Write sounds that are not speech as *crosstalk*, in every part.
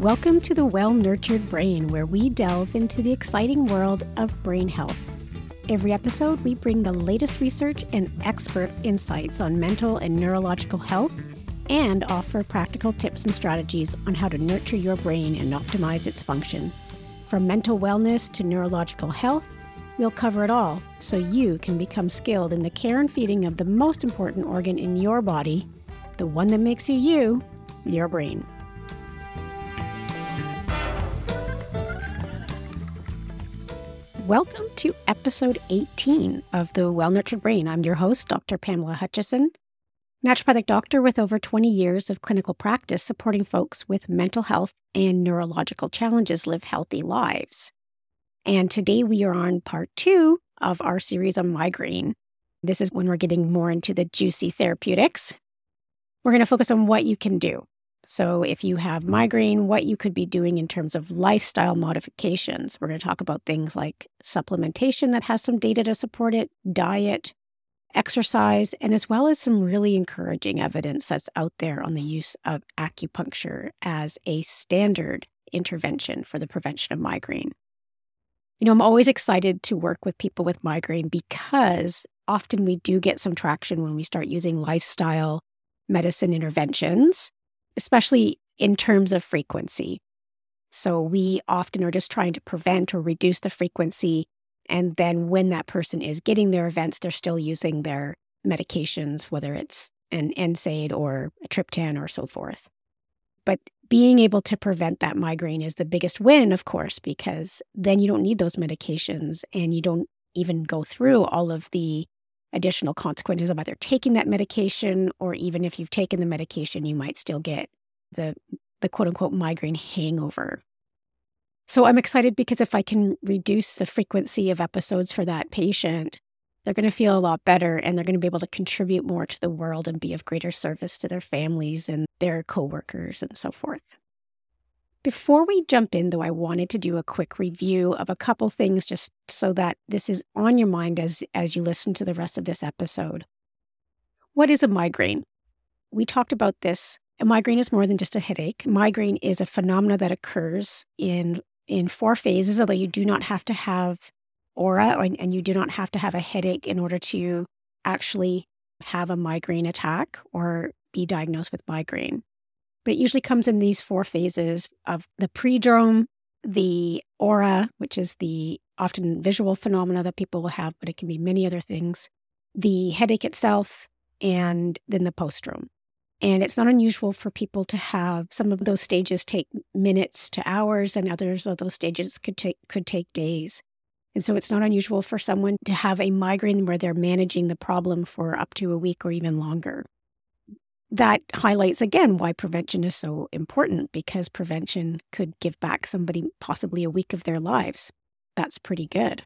Welcome to the Well Nurtured Brain, where we delve into the exciting world of brain health. Every episode, we bring the latest research and expert insights on mental and neurological health and offer practical tips and strategies on how to nurture your brain and optimize its function. From mental wellness to neurological health, we'll cover it all so you can become skilled in the care and feeding of the most important organ in your body, the one that makes you you, your brain. Welcome to episode 18 of the Well Nurtured Brain. I'm your host, Dr. Pamela Hutchison, naturopathic doctor with over 20 years of clinical practice supporting folks with mental health and neurological challenges live healthy lives. And today we are on part two of our series on migraine. This is when we're getting more into the juicy therapeutics. We're going to focus on what you can do. So, if you have migraine, what you could be doing in terms of lifestyle modifications. We're going to talk about things like supplementation that has some data to support it, diet, exercise, and as well as some really encouraging evidence that's out there on the use of acupuncture as a standard intervention for the prevention of migraine. You know, I'm always excited to work with people with migraine because often we do get some traction when we start using lifestyle medicine interventions especially in terms of frequency. So we often are just trying to prevent or reduce the frequency. And then when that person is getting their events, they're still using their medications, whether it's an NSAID or a triptan or so forth. But being able to prevent that migraine is the biggest win, of course, because then you don't need those medications and you don't even go through all of the additional consequences of either taking that medication or even if you've taken the medication, you might still get the the quote unquote migraine hangover. So I'm excited because if I can reduce the frequency of episodes for that patient, they're going to feel a lot better and they're going to be able to contribute more to the world and be of greater service to their families and their coworkers and so forth. Before we jump in, though, I wanted to do a quick review of a couple things just so that this is on your mind as, as you listen to the rest of this episode. What is a migraine? We talked about this. A migraine is more than just a headache. Migraine is a phenomena that occurs in, in four phases, although you do not have to have aura and you do not have to have a headache in order to actually have a migraine attack or be diagnosed with migraine. But it usually comes in these four phases of the prodrome, the aura, which is the often visual phenomena that people will have, but it can be many other things, the headache itself, and then the postdrome. And it's not unusual for people to have some of those stages take minutes to hours, and others of those stages could take could take days. And so it's not unusual for someone to have a migraine where they're managing the problem for up to a week or even longer that highlights again why prevention is so important because prevention could give back somebody possibly a week of their lives. That's pretty good.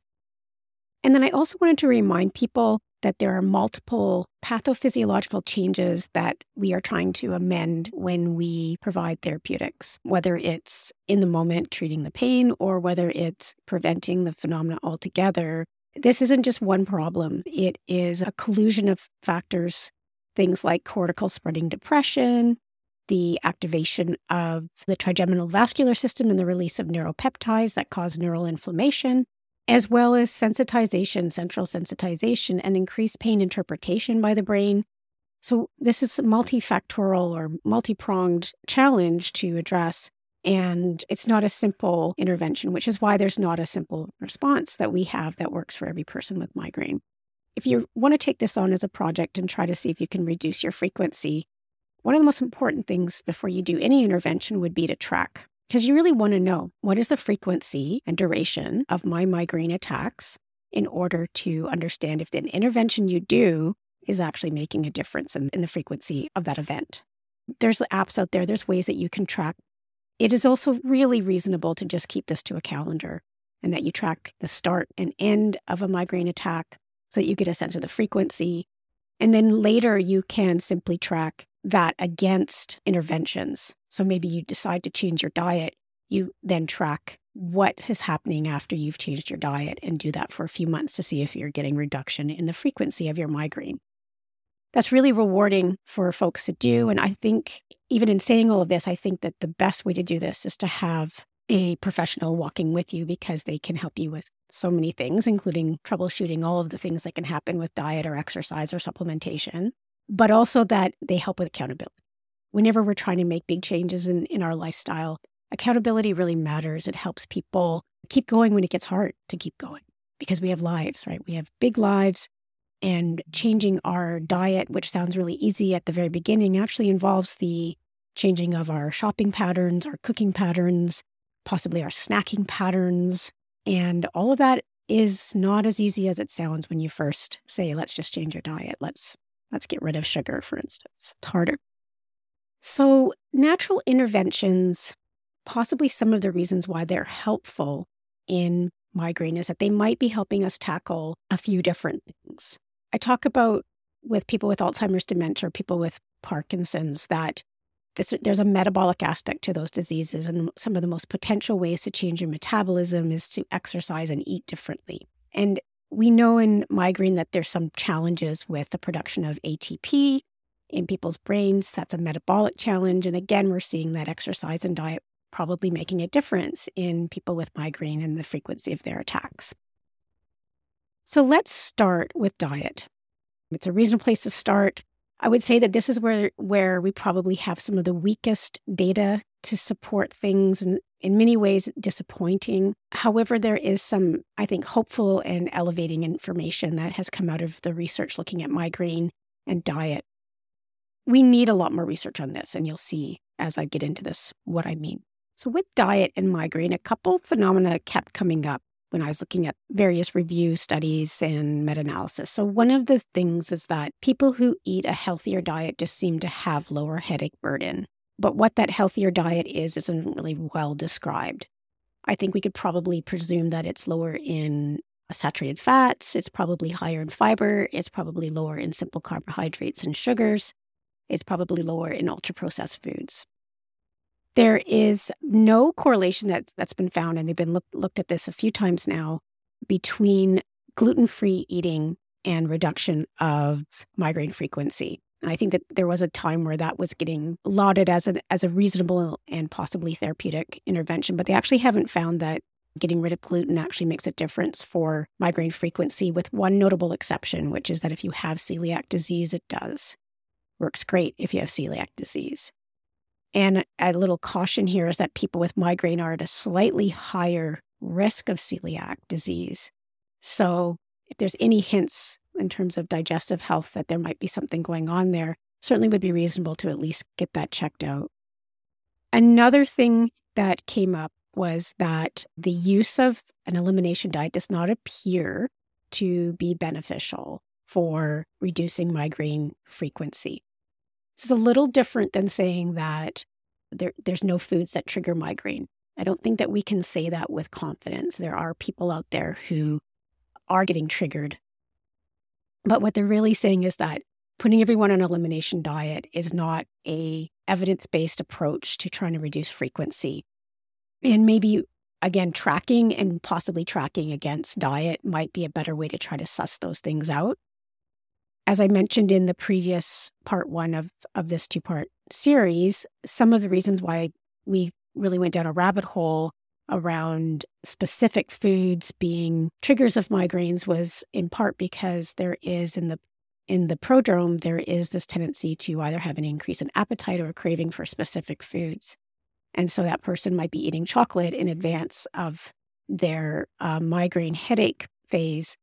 And then I also wanted to remind people that there are multiple pathophysiological changes that we are trying to amend when we provide therapeutics, whether it's in the moment treating the pain or whether it's preventing the phenomena altogether. This isn't just one problem, it is a collusion of factors things like cortical spreading depression, the activation of the trigeminal vascular system and the release of neuropeptides that cause neural inflammation, as well as sensitization, central sensitization, and increased pain interpretation by the brain. So, this is a multifactorial or multi pronged challenge to address. And it's not a simple intervention, which is why there's not a simple response that we have that works for every person with migraine if you want to take this on as a project and try to see if you can reduce your frequency, one of the most important things before you do any intervention would be to track. Because you really want to know what is the frequency and duration of my migraine attacks in order to understand if the intervention you do is actually making a difference in, in the frequency of that event. There's apps out there, there's ways that you can track. It is also really reasonable to just keep this to a calendar and that you track the start and end of a migraine attack so that you get a sense of the frequency. And then later you can simply track that against interventions. So maybe you decide to change your diet, you then track what is happening after you've changed your diet and do that for a few months to see if you're getting reduction in the frequency of your migraine. That's really rewarding for folks to do. And I think even in saying all of this, I think that the best way to do this is to have a professional walking with you because they can help you with so many things, including troubleshooting all of the things that can happen with diet or exercise or supplementation, but also that they help with accountability. Whenever we're trying to make big changes in, in our lifestyle, accountability really matters. It helps people keep going when it gets hard to keep going because we have lives, right? We have big lives. And changing our diet, which sounds really easy at the very beginning, actually involves the changing of our shopping patterns, our cooking patterns, possibly our snacking patterns. And all of that is not as easy as it sounds when you first say, let's just change your diet. Let's let's get rid of sugar, for instance. It's harder. So, natural interventions, possibly some of the reasons why they're helpful in migraine is that they might be helping us tackle a few different things. I talk about with people with Alzheimer's dementia people with Parkinson's that this, there's a metabolic aspect to those diseases. And some of the most potential ways to change your metabolism is to exercise and eat differently. And we know in migraine that there's some challenges with the production of ATP in people's brains. That's a metabolic challenge. And again, we're seeing that exercise and diet probably making a difference in people with migraine and the frequency of their attacks. So let's start with diet. It's a reasonable place to start. I would say that this is where where we probably have some of the weakest data to support things and in many ways disappointing. However, there is some, I think, hopeful and elevating information that has come out of the research looking at migraine and diet. We need a lot more research on this, and you'll see as I get into this what I mean. So, with diet and migraine, a couple phenomena kept coming up when I was looking at various review studies and meta analysis. So, one of the things is that people who eat a healthier diet just seem to have lower headache burden. But what that healthier diet is isn't really well described. I think we could probably presume that it's lower in uh, saturated fats, it's probably higher in fiber, it's probably lower in simple carbohydrates and sugars, it's probably lower in ultra processed foods. There is no correlation that, that's been found, and they've been look, looked at this a few times now, between gluten free eating and reduction of migraine frequency. And I think that there was a time where that was getting lauded as, an, as a reasonable and possibly therapeutic intervention, but they actually haven't found that getting rid of gluten actually makes a difference for migraine frequency, with one notable exception, which is that if you have celiac disease, it does. Works great if you have celiac disease. And a little caution here is that people with migraine are at a slightly higher risk of celiac disease. So, if there's any hints in terms of digestive health that there might be something going on there, certainly would be reasonable to at least get that checked out. Another thing that came up was that the use of an elimination diet does not appear to be beneficial for reducing migraine frequency. Is a little different than saying that there, there's no foods that trigger migraine. I don't think that we can say that with confidence. There are people out there who are getting triggered. But what they're really saying is that putting everyone on elimination diet is not a evidence-based approach to trying to reduce frequency. And maybe again tracking and possibly tracking against diet might be a better way to try to suss those things out as I mentioned in the previous part one of, of this two part series, some of the reasons why we really went down a rabbit hole around specific foods being triggers of migraines was in part because there is in the in the prodrome there is this tendency to either have an increase in appetite or a craving for specific foods. And so that person might be eating chocolate in advance of their uh, migraine headache phase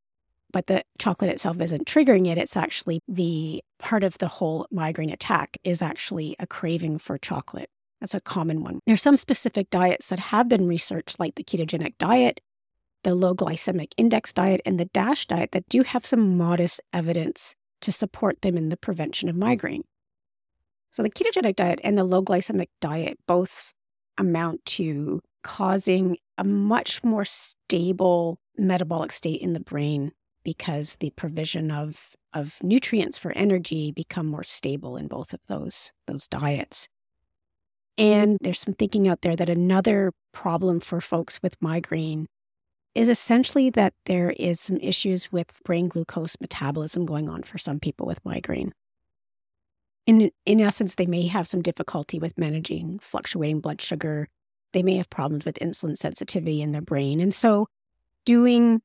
but the chocolate itself isn't triggering it. It's actually the part of the whole migraine attack is actually a craving for chocolate. That's a common one. There's some specific diets that have been researched, like the ketogenic diet, the low glycemic index diet, and the DASH diet, that do have some modest evidence to support them in the prevention of migraine. So, the ketogenic diet and the low glycemic diet both amount to causing a much more stable metabolic state in the brain because the provision of of nutrients for energy become more stable in both of those those diets. And there's some thinking out there that another problem for folks with migraine is essentially that there is some issues with brain glucose metabolism going on for some people with migraine. in in essence, they may have some difficulty with managing fluctuating blood sugar. They may have problems with insulin sensitivity in their brain. And so doing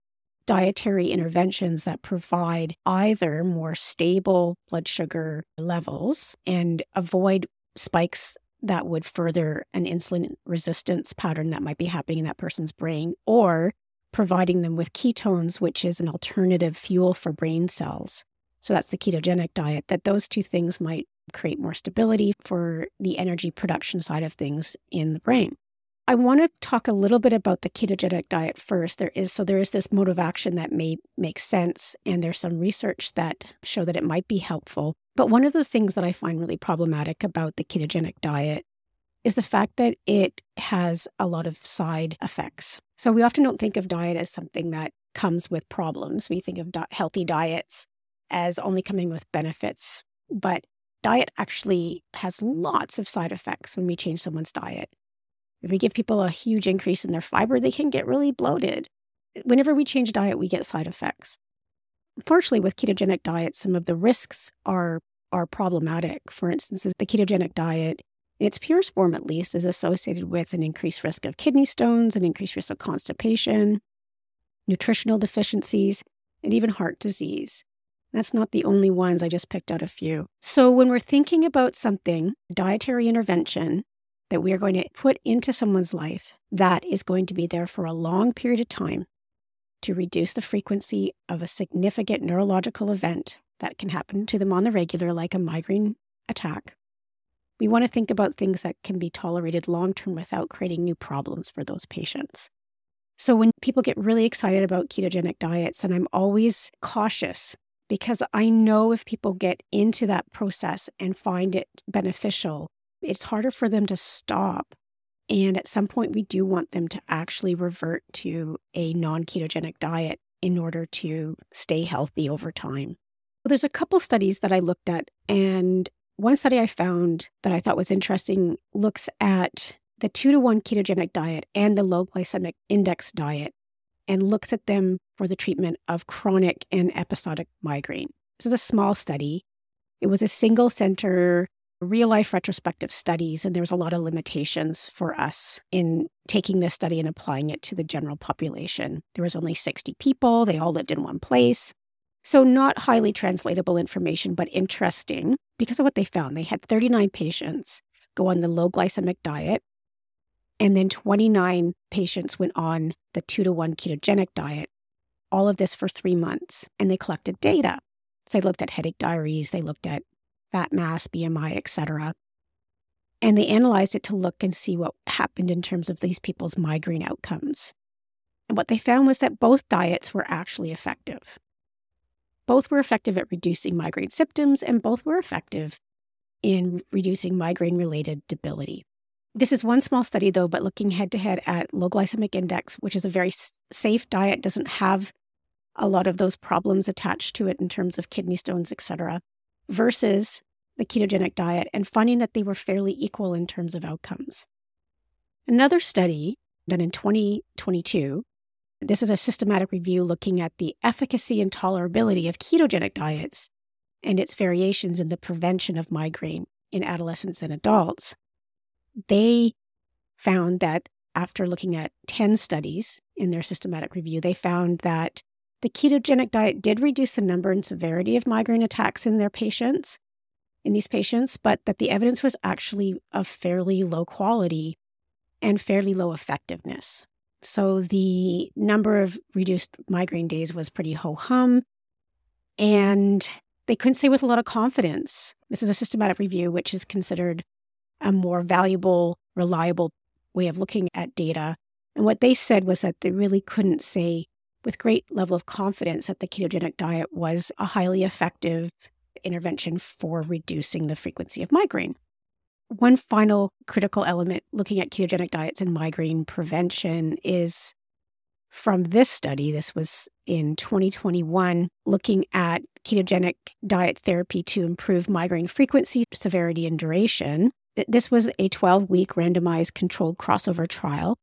dietary interventions that provide either more stable blood sugar levels and avoid spikes that would further an insulin resistance pattern that might be happening in that person's brain, or providing them with ketones, which is an alternative fuel for brain cells. So that's the ketogenic diet, that those two things might create more stability for the energy production side of things in the brain. I want to talk a little bit about the ketogenic diet first. There is so there is this mode of action that may make sense, and there's some research that show that it might be helpful. But one of the things that I find really problematic about the ketogenic diet is the fact that it has a lot of side effects. So we often don't think of diet as something that comes with problems. We think of di- healthy diets as only coming with benefits, but diet actually has lots of side effects when we change someone's diet. If we give people a huge increase in their fiber, they can get really bloated. Whenever we change diet, we get side effects. Unfortunately, with ketogenic diets, some of the risks are are problematic. For instance, the ketogenic diet, in its purest form at least, is associated with an increased risk of kidney stones, an increased risk of constipation, nutritional deficiencies, and even heart disease. That's not the only ones, I just picked out a few. So, when we're thinking about something, dietary intervention, that we are going to put into someone's life that is going to be there for a long period of time to reduce the frequency of a significant neurological event that can happen to them on the regular, like a migraine attack. We want to think about things that can be tolerated long term without creating new problems for those patients. So, when people get really excited about ketogenic diets, and I'm always cautious because I know if people get into that process and find it beneficial, it's harder for them to stop. And at some point, we do want them to actually revert to a non ketogenic diet in order to stay healthy over time. Well, there's a couple studies that I looked at, and one study I found that I thought was interesting looks at the two to one ketogenic diet and the low glycemic index diet and looks at them for the treatment of chronic and episodic migraine. This is a small study. It was a single center real life retrospective studies, and there was a lot of limitations for us in taking this study and applying it to the general population. There was only 60 people, they all lived in one place. So, not highly translatable information, but interesting because of what they found. They had 39 patients go on the low glycemic diet, and then 29 patients went on the two to one ketogenic diet, all of this for three months, and they collected data. So, they looked at headache diaries, they looked at fat mass, BMI, etc. And they analyzed it to look and see what happened in terms of these people's migraine outcomes. And what they found was that both diets were actually effective. Both were effective at reducing migraine symptoms, and both were effective in reducing migraine related debility. This is one small study, though, but looking head to head at low glycemic index, which is a very safe diet, doesn't have a lot of those problems attached to it in terms of kidney stones, etc versus the ketogenic diet and finding that they were fairly equal in terms of outcomes. Another study done in 2022, this is a systematic review looking at the efficacy and tolerability of ketogenic diets and its variations in the prevention of migraine in adolescents and adults. They found that after looking at 10 studies in their systematic review, they found that the ketogenic diet did reduce the number and severity of migraine attacks in their patients, in these patients, but that the evidence was actually of fairly low quality and fairly low effectiveness. So the number of reduced migraine days was pretty ho hum. And they couldn't say with a lot of confidence. This is a systematic review, which is considered a more valuable, reliable way of looking at data. And what they said was that they really couldn't say with great level of confidence that the ketogenic diet was a highly effective intervention for reducing the frequency of migraine. One final critical element looking at ketogenic diets and migraine prevention is from this study. This was in 2021, looking at ketogenic diet therapy to improve migraine frequency, severity, and duration. This was a 12 week randomized controlled crossover trial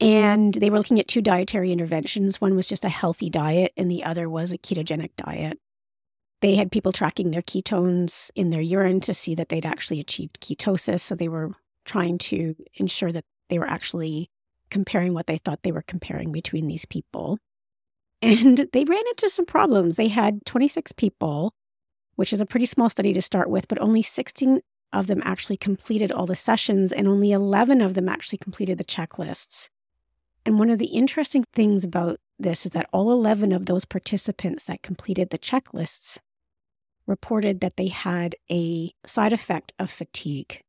Mm-hmm. and they were looking at two dietary interventions. One was just a healthy diet, and the other was a ketogenic diet. They had people tracking their ketones in their urine to see that they'd actually achieved ketosis. So they were trying to ensure that they were actually comparing what they thought they were comparing between these people. *laughs* And they ran into some problems. They had 26 people, which is a pretty small study to start with, but only 16 of them actually completed all the sessions, and only 11 of them actually completed the checklists. And one of the interesting things about this is that all 11 of those participants that completed the checklists reported that they had a side effect of fatigue.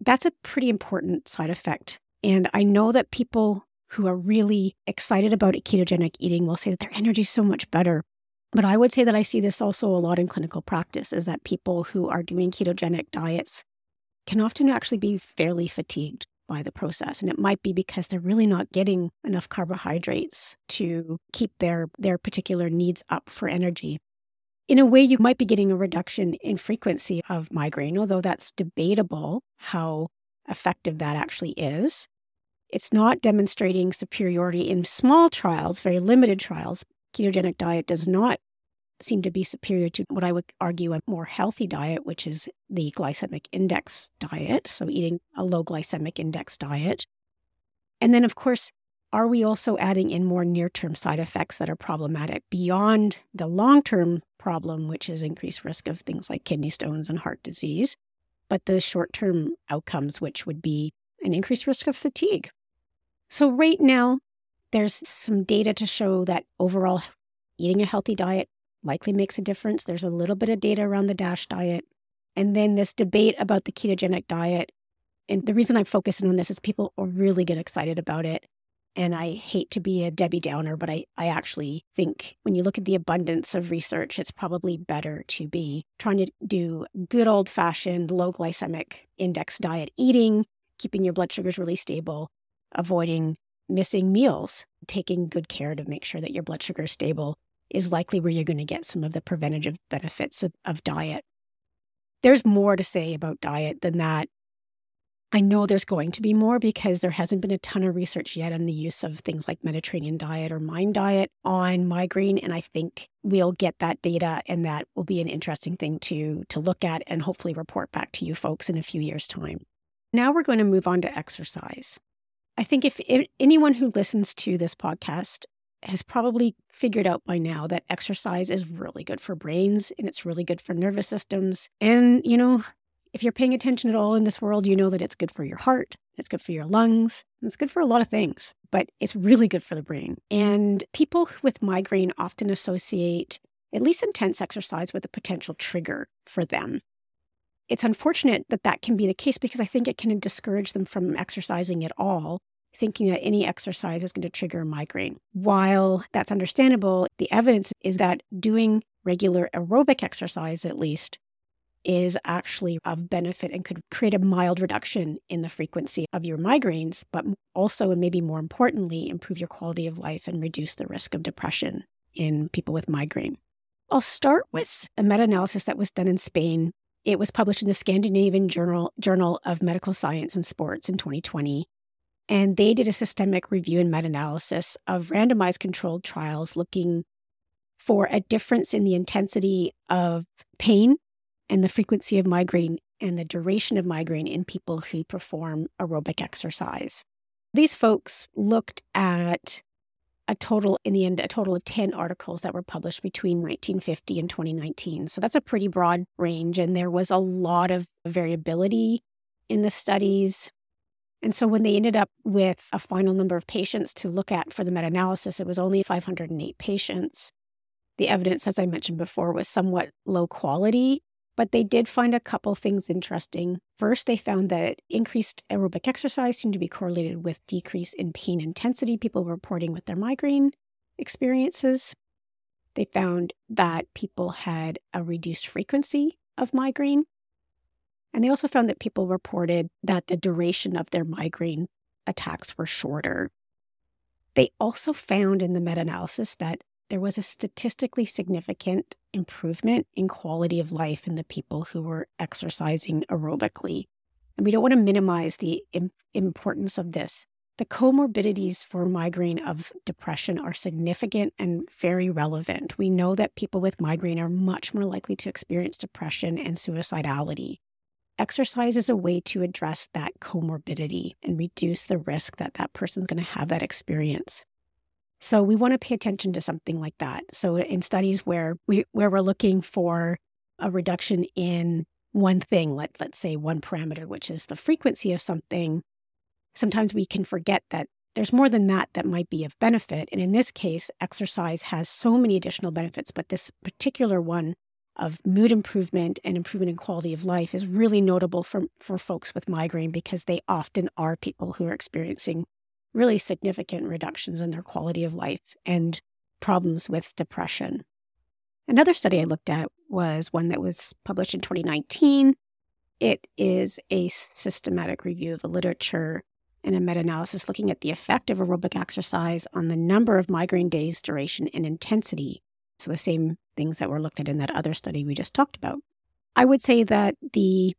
That's a pretty important side effect. And I know that people who are really excited about ketogenic eating will say that their energy is so much better. But I would say that I see this also a lot in clinical practice is that people who are doing ketogenic diets can often actually be fairly fatigued by the process. And it might be because they're really not getting enough carbohydrates to keep their, their particular needs up for energy. In a way, you might be getting a reduction in frequency of migraine, although that's debatable how effective that actually is. It's not demonstrating superiority in small trials, very limited trials. Ketogenic diet does not seem to be superior to what I would argue a more healthy diet, which is the glycemic index diet. So, eating a low glycemic index diet. And then, of course, are we also adding in more near term side effects that are problematic beyond the long term problem, which is increased risk of things like kidney stones and heart disease, but the short term outcomes, which would be an increased risk of fatigue? So, right now, there's some data to show that overall eating a healthy diet likely makes a difference. There's a little bit of data around the DASH diet. And then this debate about the ketogenic diet. And the reason I'm focusing on this is people really get excited about it. And I hate to be a Debbie Downer, but I, I actually think when you look at the abundance of research, it's probably better to be trying to do good old fashioned low glycemic index diet eating, keeping your blood sugars really stable, avoiding missing meals, taking good care to make sure that your blood sugar is stable, is likely where you're going to get some of the preventative benefits of, of diet. There's more to say about diet than that. I know there's going to be more because there hasn't been a ton of research yet on the use of things like Mediterranean diet or Mind diet on migraine. And I think we'll get that data and that will be an interesting thing to, to look at and hopefully report back to you folks in a few years' time. Now we're going to move on to exercise. I think if, if anyone who listens to this podcast has probably figured out by now that exercise is really good for brains and it's really good for nervous systems. And, you know, if you're paying attention at all in this world, you know that it's good for your heart, it's good for your lungs, it's good for a lot of things, but it's really good for the brain. And people with migraine often associate at least intense exercise with a potential trigger for them. It's unfortunate that that can be the case because I think it can discourage them from exercising at all thinking that any exercise is going to trigger a migraine. While that's understandable, the evidence is that doing regular aerobic exercise, at least, is actually of benefit and could create a mild reduction in the frequency of your migraines, but also, and maybe more importantly, improve your quality of life and reduce the risk of depression in people with migraine. I'll start with a meta analysis that was done in Spain. It was published in the Scandinavian Journal, Journal of Medical Science and Sports in 2020. And they did a systemic review and meta analysis of randomized controlled trials looking for a difference in the intensity of pain and the frequency of migraine and the duration of migraine in people who perform aerobic exercise. These folks looked at a total, in the end, a total of 10 articles that were published between 1950 and 2019. So that's a pretty broad range. And there was a lot of variability in the studies. And so when they ended up with a final number of patients to look at for the meta analysis, it was only 508 patients. The evidence, as I mentioned before, was somewhat low quality, but they did find a couple things interesting. First, they found that increased aerobic exercise seemed to be correlated with decrease in pain intensity, people reporting with their migraine experiences. They found that people had a reduced frequency of migraine and they also found that people reported that the duration of their migraine attacks were shorter. They also found in the meta analysis that there was a statistically significant improvement in quality of life in the people who were exercising aerobically. And we don't want to minimize the Im- importance of this, the comorbidities for migraine of depression are significant and very relevant. We know that people with migraine are much more likely to experience depression and suicidality. Exercise is a way to address that comorbidity and reduce the risk that that person's going to have that experience. So we want to pay attention to something like that. So in studies where we where we're looking for a reduction in one thing, let let's say one parameter, which is the frequency of something, sometimes we can forget that there's more than that that might be of benefit. And in this case, exercise has so many additional benefits, but this particular one of mood improvement and improvement in quality of life is really notable for, for folks with migraine because they often are people who are experiencing really significant reductions in their quality of life and problems with depression. Another study I looked at was one that was published in 2019. It is a systematic review of the literature and a meta analysis looking at the effect of aerobic exercise on the number of migraine days, duration, and intensity. So, the same things that were looked at in that other study we just talked about. I would say that the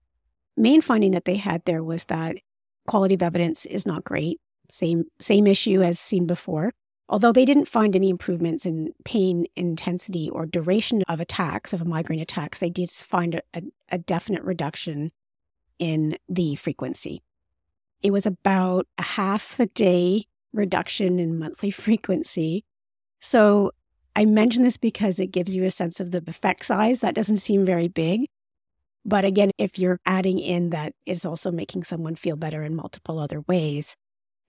main finding that they had there was that quality of evidence is not great. Same, same issue as seen before. Although they didn't find any improvements in pain intensity or duration of attacks, of migraine attacks, they did find a, a, a definite reduction in the frequency. It was about a half a day reduction in monthly *laughs* frequency. So I mention this because it gives you a sense of the effect size. That doesn't seem very big. But again, if you're adding in that it's also making someone feel better in multiple other ways,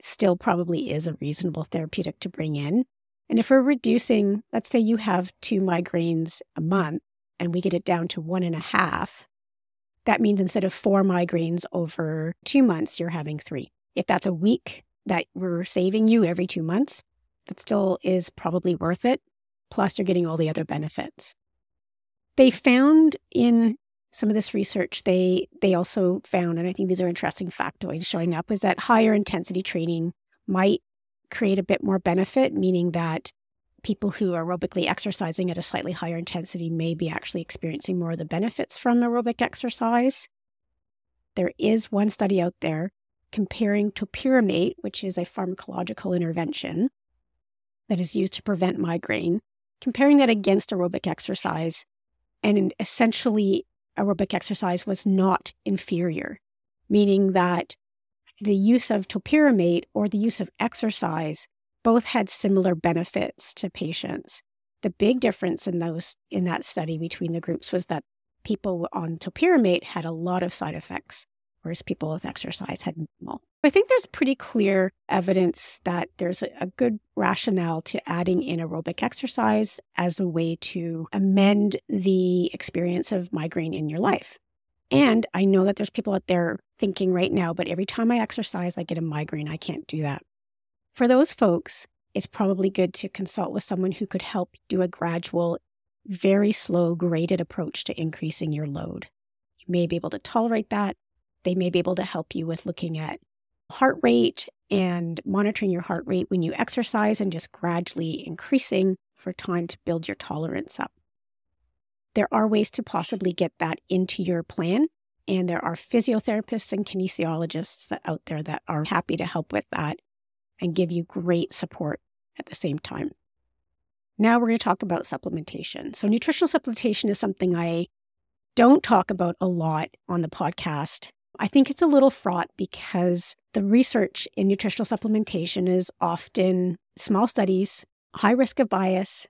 still probably is a reasonable therapeutic to bring in. And if we're reducing, let's say you have two migraines a month and we get it down to one and a half, that means instead of four migraines over two months, you're having three. If that's a week that we're saving you every two months, that still is probably worth it. Plus, you're getting all the other benefits. They found in some of this research, they they also found, and I think these are interesting factoids showing up, is that higher intensity training might create a bit more benefit, meaning that people who are aerobically exercising at a slightly higher intensity may be actually experiencing more of the benefits from aerobic exercise. There is one study out there comparing topiramate, which is a pharmacological intervention that is used to prevent migraine, comparing that against aerobic exercise. And essentially, aerobic exercise was not inferior, meaning that the use of topiramate or the use of exercise both had similar benefits to patients. The big difference in those in that study between the groups was that people on topiramate had a lot of side effects, whereas people with exercise had minimal. I think there's pretty clear evidence that there's a, good rationale to adding in aerobic exercise as a way to amend the experience of migraine in your life. Mm-hmm. And I know that there's people out there thinking right now, but every time I exercise, I get a migraine. I can't do that. For those folks, it's probably good to consult with someone who could help do a gradual, very slow, graded approach to increasing your load. You may be able to tolerate that. They may be able to help you with looking at heart rate and monitoring your heart rate when you exercise and just gradually increasing for time to build your tolerance up. There are ways to possibly get that into your plan. And there are physiotherapists and kinesiologists that out there that are happy to help with that and give you great support at the same time. Now we're going to talk about supplementation. So, nutritional supplementation is something I don't talk about a lot on the podcast. I think it's a little fraught because the research in nutritional supplementation is often small studies, high risk of bias.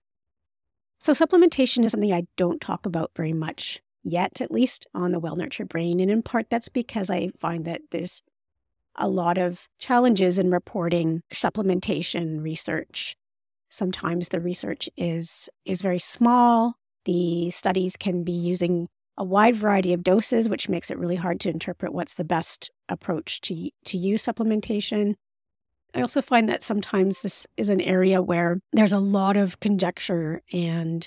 So, supplementation is something I don't talk about very much yet, at least on the Well Nurtured Brain. And in part, that's because I find that there's a lot of challenges in reporting supplementation research. Sometimes the research is is very small. The studies can be using a wide variety of doses, which makes it really hard to interpret what's the best approach to to use supplementation. I also find that sometimes this is an area where there's a lot of conjecture and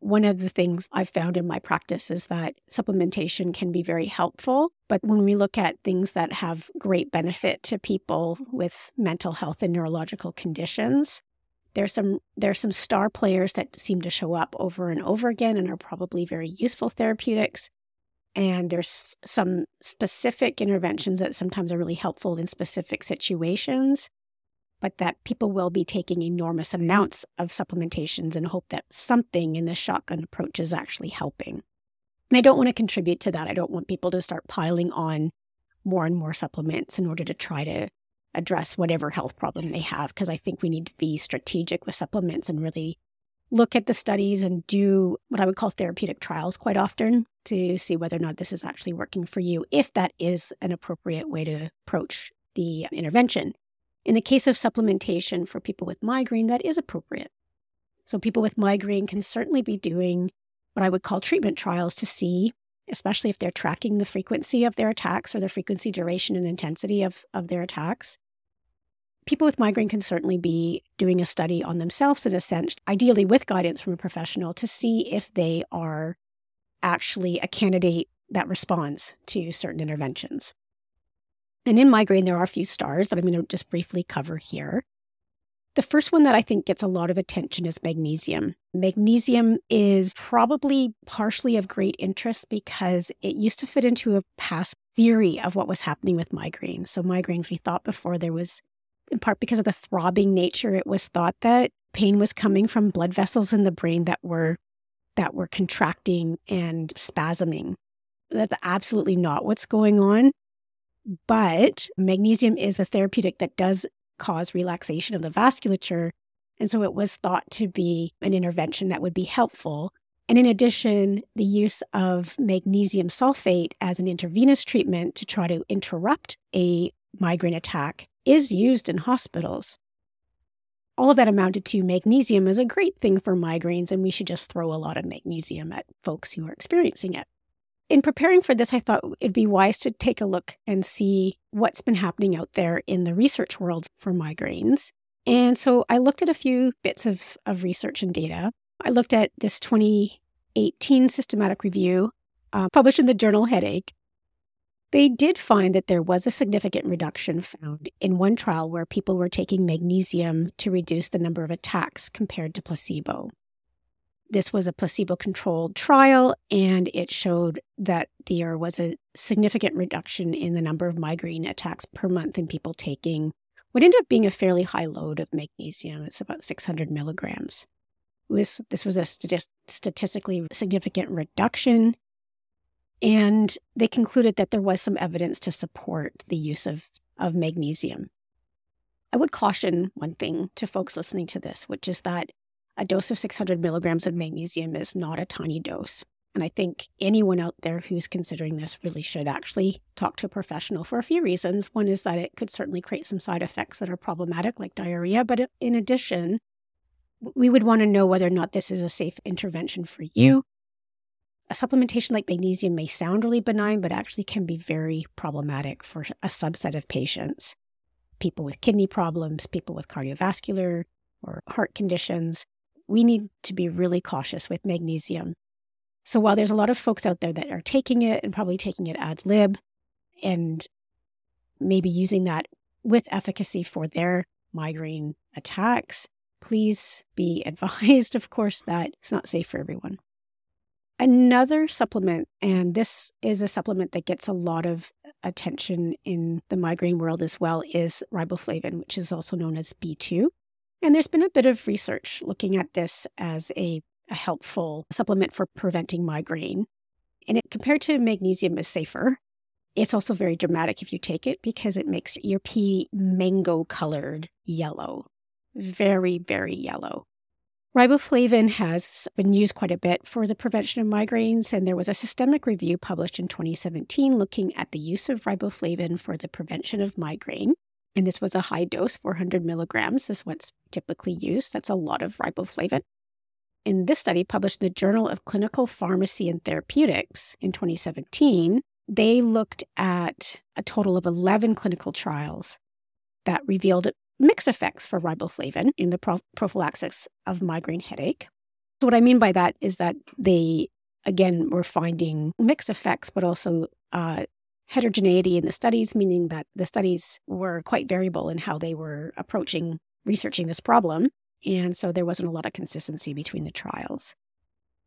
one of the things I've found in my practice is that supplementation can be very helpful. But when we look at things that have great benefit to people with mental health and neurological conditions, there's some there's some star players that seem to show up over and over again and are probably very useful therapeutics. And there's some specific interventions that sometimes are really helpful in specific situations. but that people will be taking enormous amounts of supplementations and hope that something in the shotgun approach is actually helping. And I don't want to contribute to that. I don't want people to start piling on more and more supplements in order to try to address whatever health problem they have, because I think we need to be strategic with supplements and really look at the studies and do what I would call therapeutic trials quite often to see whether or not this is actually working for you, if that is an appropriate way to approach the intervention. In the case of supplementation for people with migraine, that is appropriate. So, people with migraine can certainly be doing what I would call treatment trials to see, especially if they're tracking the frequency of their attacks or the frequency, duration, and intensity of, of their attacks. People with migraine can certainly be doing a study on themselves, in a sense, ideally with guidance from a professional, to see if they are actually a candidate that responds to certain interventions. And in migraine, there are a few stars that I'm going to just briefly cover here. The first one that I think gets a lot of attention is magnesium. Magnesium is probably partially of great interest because it used to fit into a past theory of what was happening with migraine. So, migraines, we thought before there was, in part because of the throbbing nature, it was thought that pain was coming from blood vessels in the brain that were that were contracting and spasming. That's absolutely not what's going on. But magnesium is a therapeutic that does cause relaxation of the vasculature. And so it was thought to be an intervention that would be helpful. And in addition, the use of magnesium sulfate as an intravenous treatment to try to interrupt a migraine attack is used in hospitals. All of that amounted to magnesium is a great thing for migraines, and we should just throw a lot of magnesium at folks who are experiencing it in preparing for this, I thought it'd be wise to take a look and see what's been happening out there in the research world for migraines. And so I looked at a few bits of, of research and data. I looked at this 2018 systematic review uh, published in the journal Headache. They did find that there was a significant reduction found in one trial where people were taking magnesium to reduce the number of attacks compared to placebo. This was a placebo controlled trial, and it showed that there was a significant reduction in the number of migraine attacks per month in people taking what ended up being a fairly high load of magnesium. It's about 600 milligrams. Was, this was a statistically significant reduction, and they concluded that there was some evidence to support the use of, of magnesium. I would caution one thing to folks listening to this, which is that a dose of 600 milligrams of magnesium is not a tiny dose. And I think anyone out there who's considering this really should actually talk to a professional for a few reasons. One is that it could certainly create some side effects that are problematic, like diarrhea. But in addition, we would want to know whether or not this is a safe intervention for you. A supplementation like magnesium may sound really benign, but actually can be very problematic for a subset of patients people with kidney problems, people with cardiovascular or heart conditions we need to be really cautious with magnesium. So while there's a lot of folks out there that are taking it and probably taking it ad lib and maybe using that with efficacy for their migraine attacks, please be *laughs* advised, of course, that it's not safe for everyone. Another supplement, and this is a supplement that gets a lot of attention in the migraine world as well, is riboflavin, which is also known as B2. And there's been a bit of research looking at this as a, a helpful supplement for preventing migraine. And it, compared to magnesium, is safer. It's also very dramatic if you take it because it makes your pee mango colored yellow. Very, very yellow. Riboflavin has been used quite a bit for the prevention of migraines, and there was a systemic review published in 2017 looking at the use of riboflavin for the prevention of migraine. And this was a high dose, 400 milligrams is what's typically used. That's a lot of riboflavin. In this study, published in the Journal of Clinical Pharmacy and Therapeutics in 2017, they looked at a total of 11 clinical trials that revealed mixed effects for riboflavin in the prophylaxis of migraine headache. So, what I mean by that is that they, again, were finding mixed effects, but also uh, heterogeneity in the studies, meaning that the studies were quite variable in how they were approaching researching this problem. And so there wasn't a lot of consistency between the trials.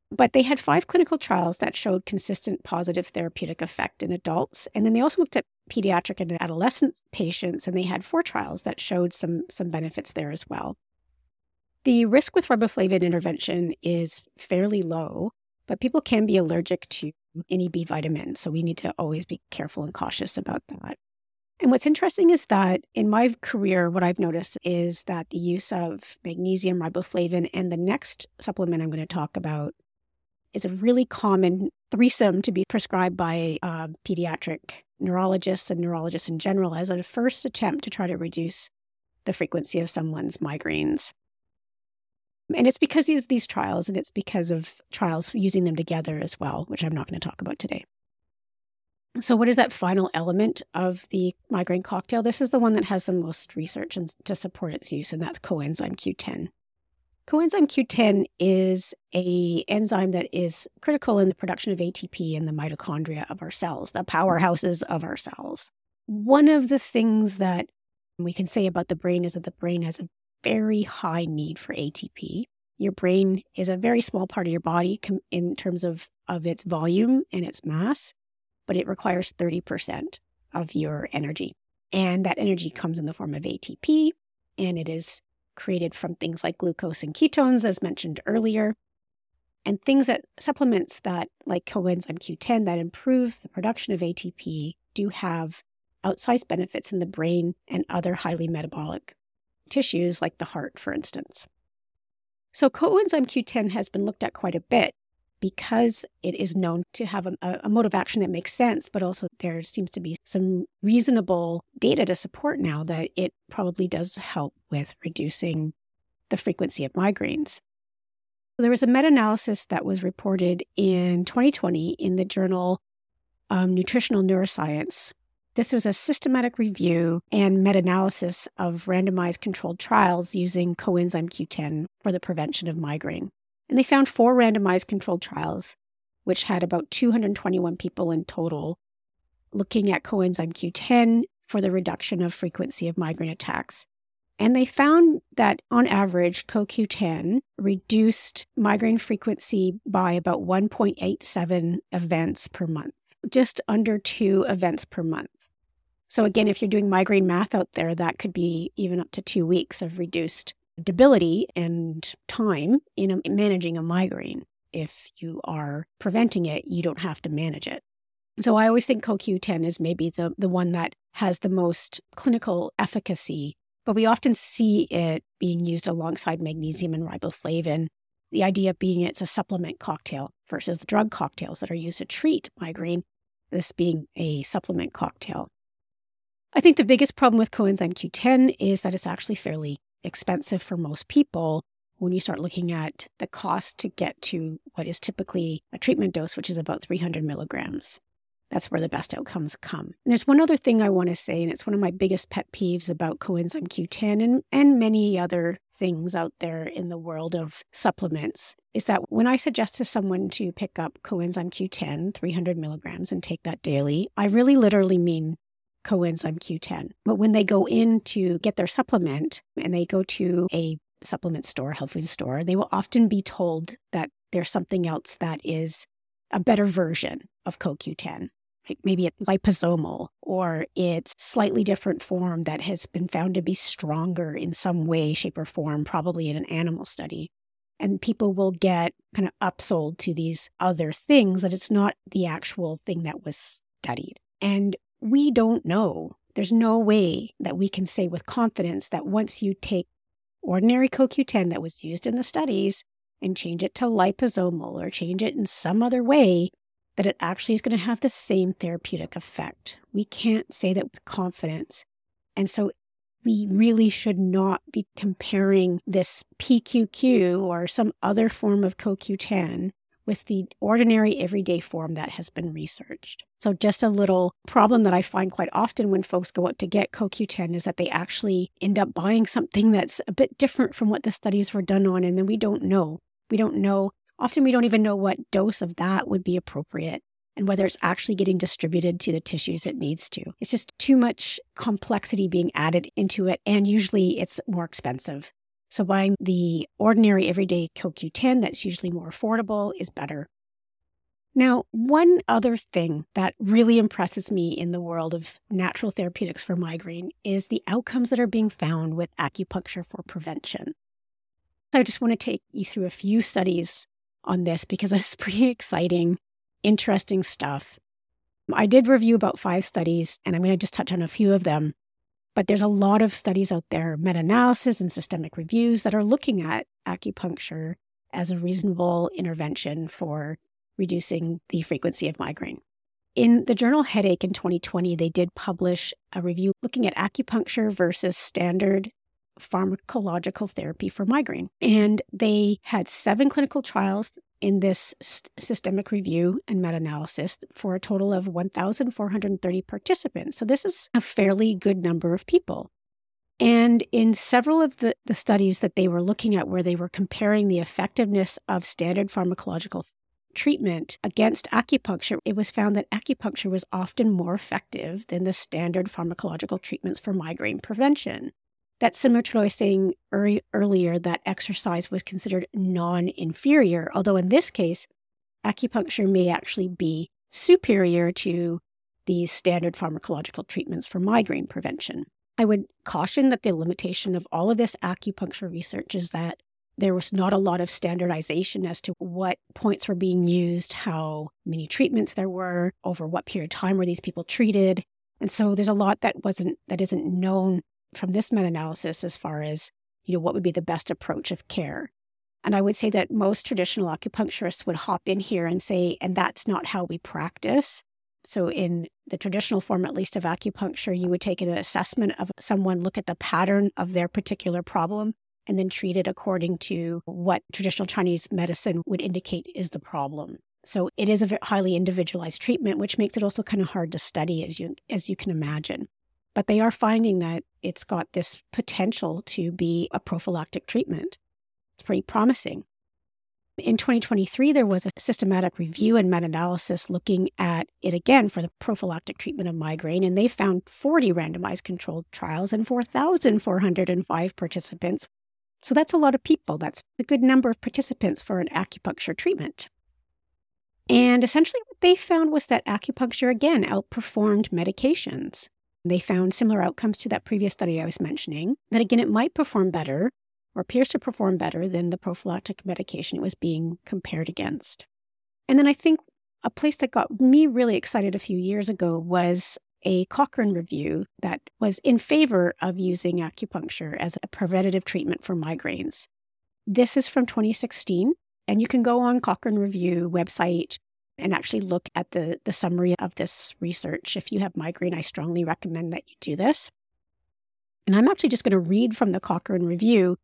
But they had five clinical trials that showed consistent positive therapeutic effect in adults. And then they also looked at pediatric and adolescent patients, and they had four trials that showed some, some benefits there as well. The risk with riboflavin intervention is fairly low, but people can be allergic to any B vitamin. So we need to always be careful and cautious about that. And what's interesting is that in my career, what I've noticed is that the use of magnesium, riboflavin, and the next supplement I'm going to talk about is a really common threesome to be prescribed by uh, pediatric neurologists and neurologists in general as a first attempt to try to reduce the frequency of someone's migraines. And it's because of these trials, and it's because of trials using them together as well, which I'm not going to talk about today. So, what is that final element of the migraine cocktail? This is the one that has the most research and to support its use, and that's coenzyme Q10. Coenzyme Q10 is a enzyme that is critical in the production of ATP in the mitochondria of our cells, the powerhouses of our cells. One of the things that we can say about the brain is that the brain has a very high need for ATP. Your brain is a very small part of your body in terms of, of its volume and its mass but it requires 30% of your energy. And that energy comes in the form of ATP, and it is created from things like glucose and ketones, as mentioned earlier. And things that supplements that, like coenzyme Q10, that improve the production of ATP, do have outsized benefits in the brain and other highly metabolic tissues, like the heart, for instance. So, coenzyme Q10 has been looked at quite a bit because it is known to have a, a, mode of action that makes sense, but also there seems to be some reasonable data to support now that it probably does help with reducing the frequency of migraines. There was a meta analysis that was reported in 2020 in the journal um, Nutritional Neuroscience. This was a systematic review and meta analysis of randomized controlled trials using coenzyme Q10 for the prevention of migraine. And they found four randomized controlled trials, which had about 221 people in total, looking at coenzyme Q10 for the reduction of frequency of migraine attacks. And they found that on average, CoQ10 reduced migraine frequency by about 1.87 events per month, just under two events per month. So, again, if you're doing migraine math out there, that could be even up to two weeks of reduced debility and time in managing a migraine. If you are preventing it, you don't have to manage it. So I always think CoQ10 is maybe the, the one that has the most clinical efficacy, but we often see it being used alongside magnesium and riboflavin. The idea being it's a supplement cocktail versus the drug cocktails that are used to treat migraine, this being a supplement cocktail. I think the biggest problem with coenzyme Q10 is that it's actually fairly expensive for most people when you start looking at the cost to get to what is typically a treatment dose, which is about 300 milligrams. That's where the best outcomes come. And there's one other thing I want to say, and it's one of my biggest pet peeves about coenzyme Q10 and, and many other things out there in the world of supplements is that when I suggest to someone to pick up coenzyme Q10, 300 milligrams, and take that daily, I really literally mean coenzyme Q10. But when they go in to get their supplement and they go to a supplement store, health food store, they will often be told that there's something else that is a better version of CoQ10. Like maybe it's liposomal or it's slightly different form that has been found to be stronger in some way, shape, or form, probably in an animal study. And people will get kind of upsold to these other things that it's not the actual thing that was studied. And we don't know. There's no way that we can say with confidence that once you take ordinary CoQ10 that was used in the studies and change it to liposomal or change it in some other way, that it actually is going to have the same therapeutic effect. We can't say that with confidence. And so we really should not be comparing this PQQ or some other form of CoQ10 with the ordinary everyday form that has been researched. So, just a little problem that I find quite often when folks go out to get CoQ10 is that they actually end up buying something that's a bit different from what the studies were done on, and then we don't know. We don't know. Often we don't even know what dose of that would be appropriate and whether it's actually getting distributed to the tissues it needs to. It's just too much complexity being added into it, and usually it's more expensive So buying the ordinary everyday CoQ10 that's usually more affordable is better. Now, one other thing that really impresses me in the world of natural therapeutics for migraine is the outcomes that are being found with acupuncture for prevention. I just want to take you through a few studies on this because *laughs* it's pretty exciting, interesting stuff. I did review about five studies, and I'm going to just touch on a few of them. But there's a lot of studies out there, meta analysis and systemic reviews, that are looking at acupuncture as a reasonable intervention for reducing the frequency of migraine. In the journal Headache in 2020, they did publish a review looking at acupuncture versus standard pharmacological therapy for migraine. And they had seven clinical trials in this systemic review and meta analysis for a total of 1,430 participants. So, this is a fairly good number of people. And in several of the, the studies that they were looking at, where they were comparing the effectiveness of standard pharmacological treatment against acupuncture, it was found that acupuncture was often more effective than the standard pharmacological treatments for migraine prevention. That's similar to what I was saying earlier that exercise was considered non inferior, although in this case, acupuncture may actually be superior to these standard pharmacological treatments for migraine prevention. I would caution that the limitation of all of this acupuncture research is that there was not a lot of standardization as to what points were being used, how many treatments there were, over what period of time were these people treated. And so there's a lot that wasn't that isn't known from this meta-analysis as far as you know what would be the best approach of care. And I would say that most traditional acupuncturists would hop in here and say, and that's not how we practice. So, in the traditional form, at least of acupuncture, you would take an assessment of someone, look at the pattern of their particular problem, and then treat it according to what traditional Chinese medicine would indicate is the problem. So it is a highly individualized treatment, which makes it also kind of hard to study, as you as you can imagine. But they are finding that it's got this potential to be a prophylactic treatment. It's pretty promising. In 2023, there was a systematic review and meta analysis looking at it again for the prophylactic treatment of migraine, and they found 40 randomized controlled trials and 4,405 participants so that's a lot of people. That's a good number of participants for an acupuncture treatment. And essentially, what they found was that acupuncture again outperformed medications. They found similar outcomes to that previous study I was mentioning, that again, it might perform better or appears to perform better than the prophylactic medication it was being compared against. And then I think a place that got me really excited a few years ago was a Cochrane review that was in favor of using acupuncture as a preventative treatment for migraines. This is from 2016, and you can go on Cochrane Review website and actually look at the, the summary of this research. If you have migraine, I strongly recommend that you do this. And I'm actually just going to read from the Cochrane Review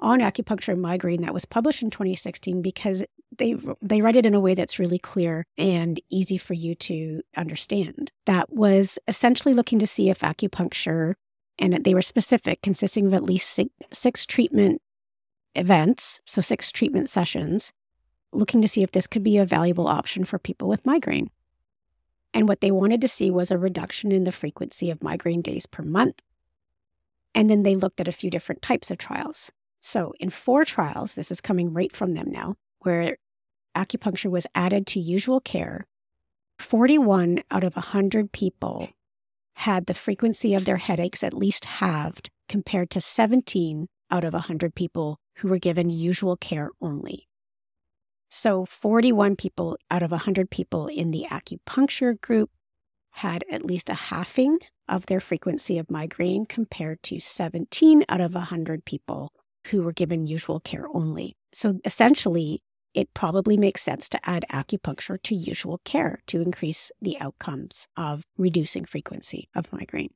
on acupuncture and migraine that was published in 2016 because they they write it in a way that's really clear and easy for you to understand. That was essentially looking to see if acupuncture and they were specific, consisting of at least six, six treatment events, so six treatment sessions, looking to see if this could be a valuable option for people with migraine. And what they wanted to see was a reduction in the frequency of migraine days per month. And then they looked at a few different types of trials. So, in four trials, this is coming right from them now, where acupuncture was added to usual care, 41 out of 100 people had the frequency of their headaches at least halved compared to 17 out of 100 people who were given usual care only. So, 41 people out of 100 people in the acupuncture group had at least a halving of their frequency of migraine compared to 17 out of 100 people who were given usual care only. So essentially, it probably makes sense to add acupuncture to usual care to increase the outcomes of reducing frequency of migraine.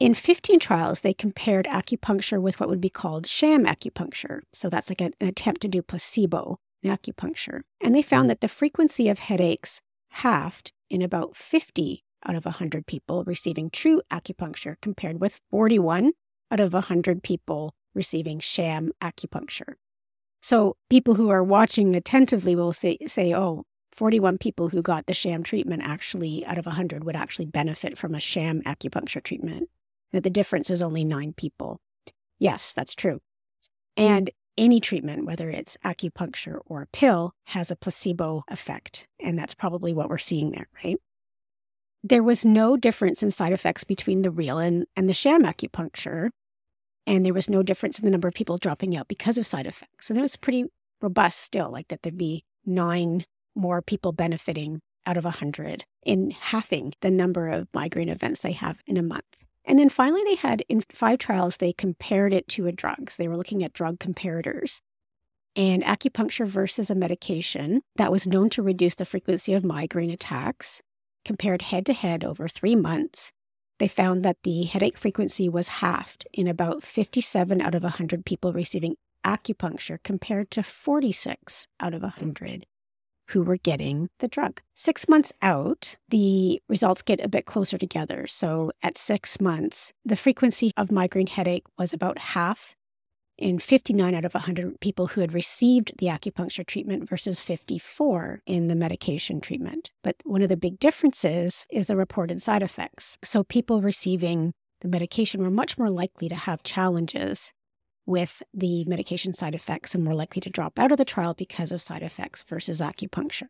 In 15 trials, they compared acupuncture with what would be called sham acupuncture. So that's like an, attempt to do placebo in acupuncture. And they found that the frequency of headaches halved in about 50 out of 100 people receiving true acupuncture compared with 41 out of 100 people receiving sham acupuncture. So people who are watching attentively will say, say, oh, 41 people who got the sham treatment actually, out of 100, would actually benefit from a sham acupuncture treatment. That the difference is only nine people. Yes, that's true. Hmm. And any treatment, whether it's acupuncture or a pill, has a placebo effect. And that's probably what we're seeing there, right? There was no difference in side effects between the real and, and the sham acupuncture. And there was no difference in the number of people dropping out because of side effects. So that was pretty robust still, like that there'd be nine more people benefiting out of 100 in halving the number of migraine events they have in a month. And then finally, they had in five trials, they compared it to a drug. So they were looking at drug comparators. And acupuncture versus a medication that was known to reduce the frequency of migraine attacks, compared head to head over three months, they found that the headache frequency was halved in about 57 out of 100 people receiving acupuncture compared to 46 out of 100 who were getting the drug. Six months out, the results get a bit closer together. So at six months, the frequency of migraine headache was about half in 59 out of 100 people who had received the acupuncture treatment versus 54 in the medication treatment. But one of the big differences is the reported side effects. So people receiving the medication were much more likely to have challenges with the medication side effects and more likely to drop out of the trial because of side effects versus acupuncture.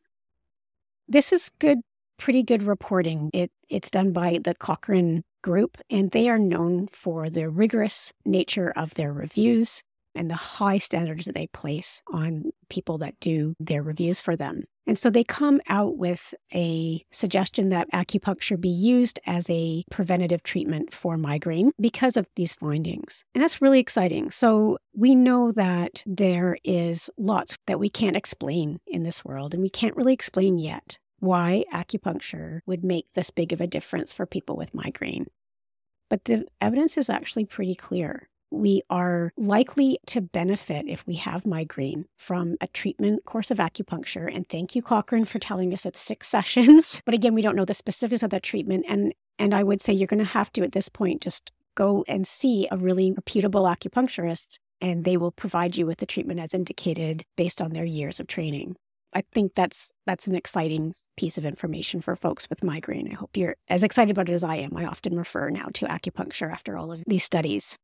This is good, pretty good reporting. It, it's done by the Cochrane Group, and they are known for the rigorous nature of their reviews and the high standards that they place on people that do their reviews for them. And so they come out with a suggestion that acupuncture be used as a preventative treatment for migraine because of these findings. And that's really exciting. So we know that there is lots that we can't explain in this world, and we can't really explain yet why acupuncture would make this big of a difference for people with migraine. But the evidence is actually pretty clear we are likely to benefit if we have migraine from a treatment course of acupuncture. And thank you, Cochrane, for telling us it's six *laughs* sessions. But again, we don't know the specifics of that treatment. And and I would say you're going to have to at this point just go and see a really reputable acupuncturist and they will provide you with the treatment as indicated based on their years of training. I think that's that's an exciting piece of information for folks with migraine. I hope you're as excited about it as I am. I often refer now to acupuncture after all of these studies.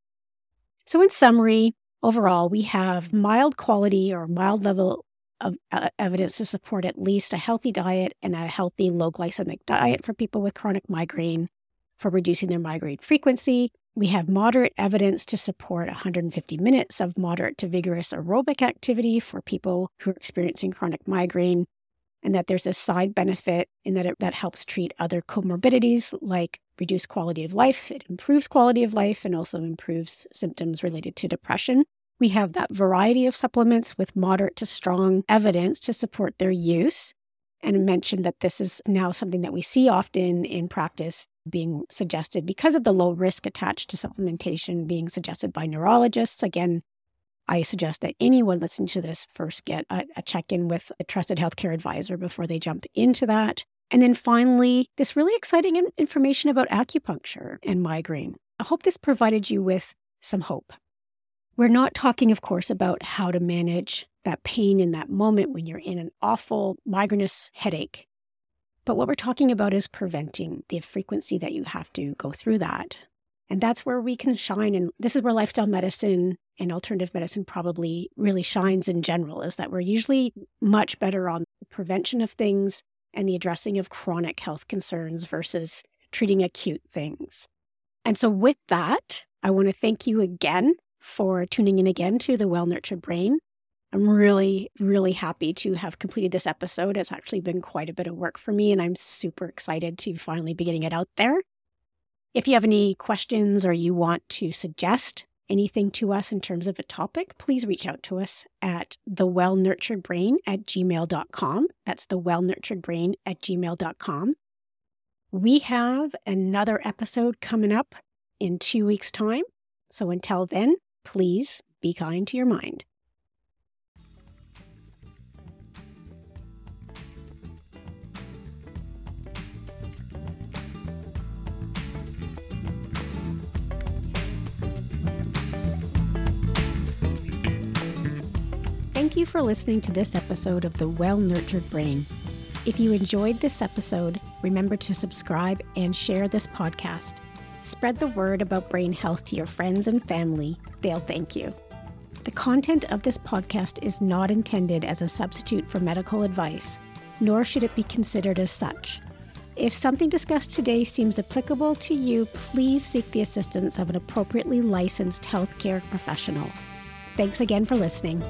So, in summary, overall, we have mild quality or mild level of uh, evidence to support at least a healthy diet and a healthy low glycemic diet for people with chronic migraine for reducing their migraine frequency. We have moderate evidence to support 150 minutes of moderate to vigorous aerobic activity for people who are experiencing chronic migraine and that there's a side benefit in that it that helps treat other comorbidities like reduced quality of life. It improves quality of life and also improves symptoms related to depression. We have that variety of supplements with moderate to strong evidence to support their use. And mentioned that this is now something that we see often in practice being suggested because of the low risk attached to supplementation being suggested by neurologists. Again, I suggest that anyone listening to this first get a, a check in with a trusted healthcare advisor before they jump into that. And then finally, this really exciting information about acupuncture and migraine. I hope this provided you with some hope. We're not talking, of course, about how to manage that pain in that moment when you're in an awful migrainous headache. But what we're talking about is preventing the frequency that you have to go through that. And that's where we can shine. And this is where lifestyle medicine and alternative medicine probably really shines in general, is that we're usually much better on prevention of things and the addressing of chronic health concerns versus treating acute things. And so, with that, I want to thank you again for tuning in again to the Well Nurtured Brain. I'm really, really happy to have completed this episode. It's actually been quite a bit of work for me, and I'm super excited to finally be getting it out there. If you have any questions or you want to suggest anything to us in terms of a topic, please reach out to us at thewellnurturedbrain at gmail.com. That's thewellnurturedbrain at gmail.com. We have another episode coming up in two weeks' time. So until then, please be kind to your mind. Thank you for listening to this episode of The Well Nurtured Brain. If you enjoyed this episode, remember to subscribe and share this podcast. Spread the word about brain health to your friends and family. They'll thank you. The content of this podcast is not intended as a substitute for medical advice, nor should it be considered as such. If something discussed today seems applicable to you, please seek the assistance of an appropriately licensed healthcare professional. Thanks again for listening.